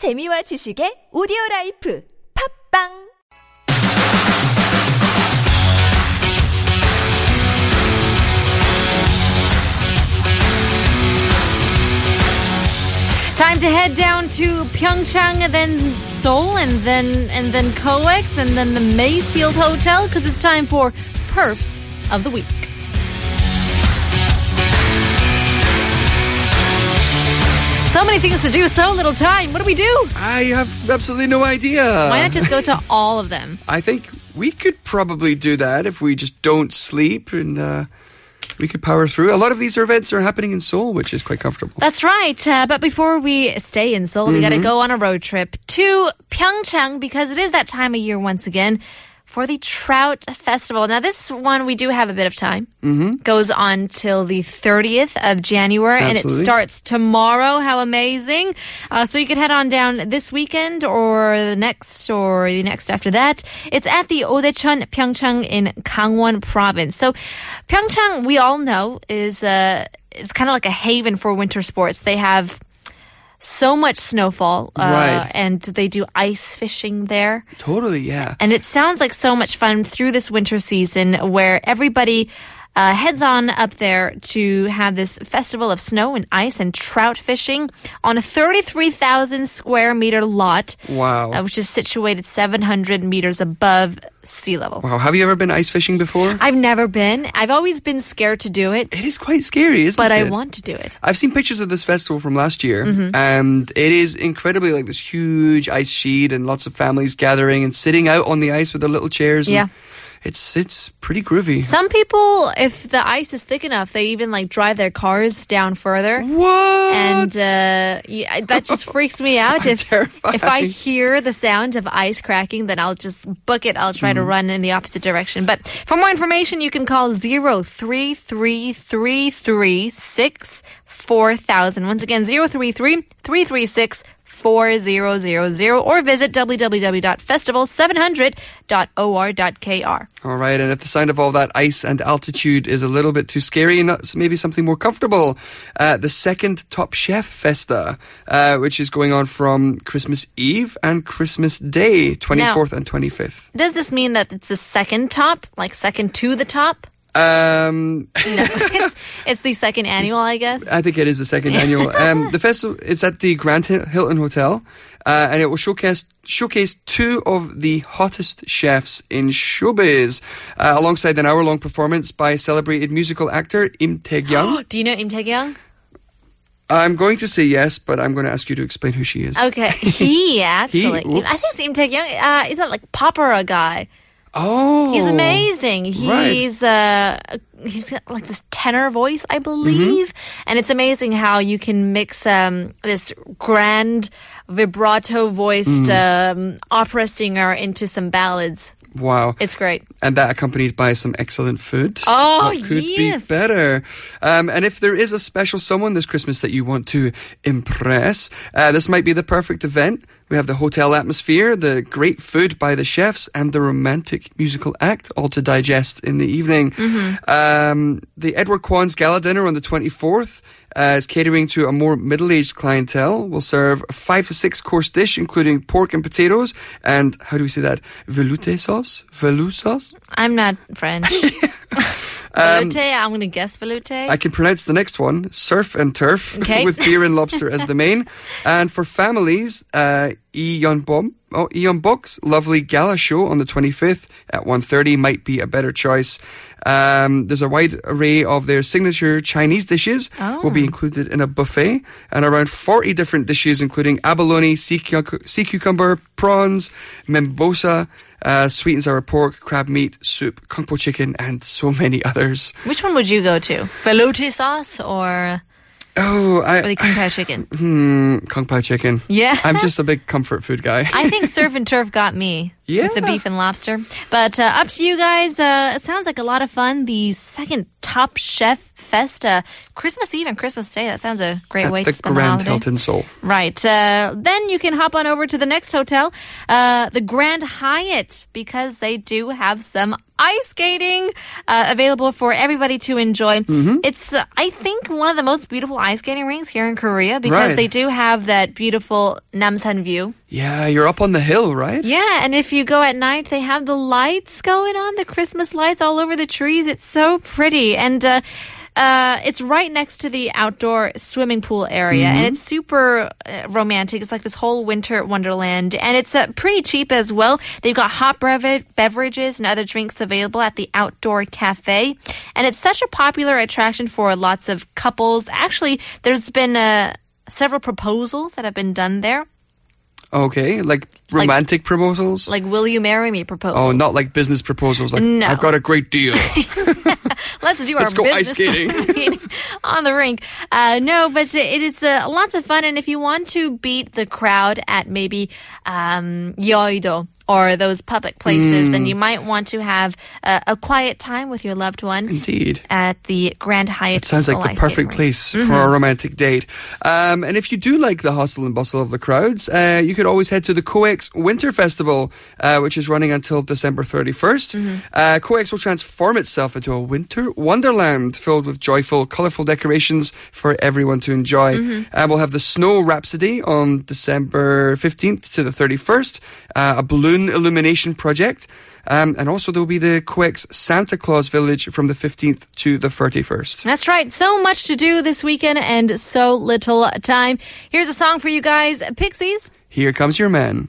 재미와 지식의 오디오 라이프 팝빵 Time to head down to Pyeongchang and then Seoul and then and then COEX and then the Mayfield Hotel because it's time for Perfs of the Week. Many things to do, so little time. What do we do? I have absolutely no idea. Why not just go to all of them? I think we could probably do that if we just don't sleep and uh, we could power through. A lot of these events are happening in Seoul, which is quite comfortable. That's right. Uh, but before we stay in Seoul, we got to go on a road trip to Pyeongchang because it is that time of year once again for the Trout Festival. Now, this one we do have a bit of time. Mm-hmm. Goes on till the 30th of January, and it starts tomorrow. How amazing! Uh, so you can head on down this weekend, or the next, or the next after that. It's at the Odaecheon Pyeongchang in Gangwon Province. So, Pyeongchang, we all know, is uh, is kind of like a haven for winter sports. They have so much snowfall, uh, Right. and they do ice fishing there. Totally, yeah. And it sounds like so much fun through this winter season where everybody uh, heads on up there to have this festival of snow and ice and trout fishing on a 33,000 square meter lot, Wow. uh, which is situated 700 meters above sea level. wow. Have you ever been ice fishing before? I've never been. I've always been scared to do it, It is quite scary, isn't but it? But I want to do it. I've seen pictures of this festival from last year, Mm-hmm. and it is incredibly like this huge ice sheet and lots of families gathering and sitting out on the ice with their little chairs. and Yeah. It's it's pretty groovy. Some people, if the ice is thick enough, they even like drive their cars down further. What? and uh, yeah, that just freaks me out. If if I hear the sound of ice cracking, then I'll just book it. I'll try to Mm. run in the opposite direction. But for more information, you can call zero three three three three six four thousand. Once again, zero three three three three six. 4000 or visit www.festival700.or.kr. All right, and if the sound of all that ice and altitude is a little bit too scary, maybe something more comfortable, uh, the second Top Chef Festa, uh, which is going on from Christmas Eve and Christmas Day, 24th and 25th. Does this mean that it's the second top, like second to the top? Um, No, it's, it's the second annual, I guess. I think it is the second annual. Um, the festival is at the Grand Hilton Hotel, uh, and it will showcase showcase two of the hottest chefs in showbiz, uh, alongside an hour long performance by celebrated musical actor Im Tae-kyung. Do you know Im Tae-kyung? I'm going to say yes, but I'm going to ask you to explain who she is. Okay, he actually. He? I think it's Im Tae-kyung. Uh, is that like opera guy? Oh, He's amazing. right. He's uh he's got like this tenor voice, I believe, Mm-hmm. and it's amazing how you can mix um this grand vibrato voiced Mm. um, opera singer into some ballads. Wow. It's great. and that accompanied by some excellent food. Oh, what could yes. be better? Um, and if there is a special someone this Christmas that you want to impress, uh, this might be the perfect event. We have the hotel atmosphere, the great food by the chefs, and the romantic musical act, all to digest in the evening. Um, the Edward Kwon's Gala Dinner on the 24th is catering to a more middle-aged clientele. Will serve a five to six course dish, including pork and potatoes, and how do we say that? Veloute sauce, veloute sauce. I'm not French. Veloute, I'm going to guess veloute. I can pronounce the next one: surf and turf, Okay. with beer and lobster as the main. And for families, uh, Eon. Oh, Eon Bok's lovely gala show on the 25th at 1.30 might be a better choice. Um, there's a wide array of their signature Chinese dishes will be included in a buffet and around 40 different dishes including abalone, sea, cuc- sea cucumber, prawns, membosa, uh, sweet and sour pork, crab meat, soup, kung pao chicken and so many others. Which one would you go to? Veloute sauce or, Oh, or the Kung Pao chicken? Hmm, Kung Pao chicken. Yeah. I'm just a big comfort food guy. I think surf and turf got me. With the beef and lobster. But uh, up to you guys. Uh, it sounds like a lot of fun. The second Top Chef Fest, uh, Christmas Eve and Christmas Day. That sounds a great At way to spend Grand the holiday. Hilton Seoul. Right. Uh, then you can hop on over to the next hotel, uh, the Grand Hyatt, because they do have some ice skating uh, available for everybody to enjoy. Mm-hmm. It's, uh, I think, one of the most beautiful ice skating rinks here in Korea because Right. they do have that beautiful Namsan view. Yeah, you're up on the hill, right? Yeah, and if you go at night, they have the lights going on, the Christmas lights all over the trees. It's so pretty. And, uh, uh, it's right next to the outdoor swimming pool area, and it's super uh, romantic. It's like this whole winter wonderland, and it's uh, pretty cheap as well. They've got hot brev- beverages and other drinks available at the outdoor cafe, and it's such a popular attraction for lots of couples. Actually, there's been uh, several proposals that have been done there, Okay, like romantic proposals. like "Will you marry me?" proposals. oh, not like business proposals. Like No. I've got a great deal. Let's do Let's our business skating. on the rink. Uh, no, but it is uh, lots of fun. And if you want to beat the crowd at maybe um, Yeouido or those public places, Hmm. then you might want to have uh, a quiet time with your loved one Indeed. at the Grand Hyatt. It sounds like the perfect place Mm-hmm. for a romantic date. Um, and if you do like the hustle and bustle of the crowds, uh, you could always head to the COEX Winter Festival, uh, which is running until December 31st. Mm-hmm. Uh, COEX will transform itself into a winter wonderland filled with joyful, colourful decorations for everyone to enjoy. Mm-hmm. Uh, we'll have the Snow Rhapsody on December 15th to the 31st, uh, a balloon illumination project. Um, and also there will be the COEX Santa Claus Village from the 15th to the 31st. That's right. So much to do this weekend and so little time. Here's a song for you guys Pixies. Here comes your man.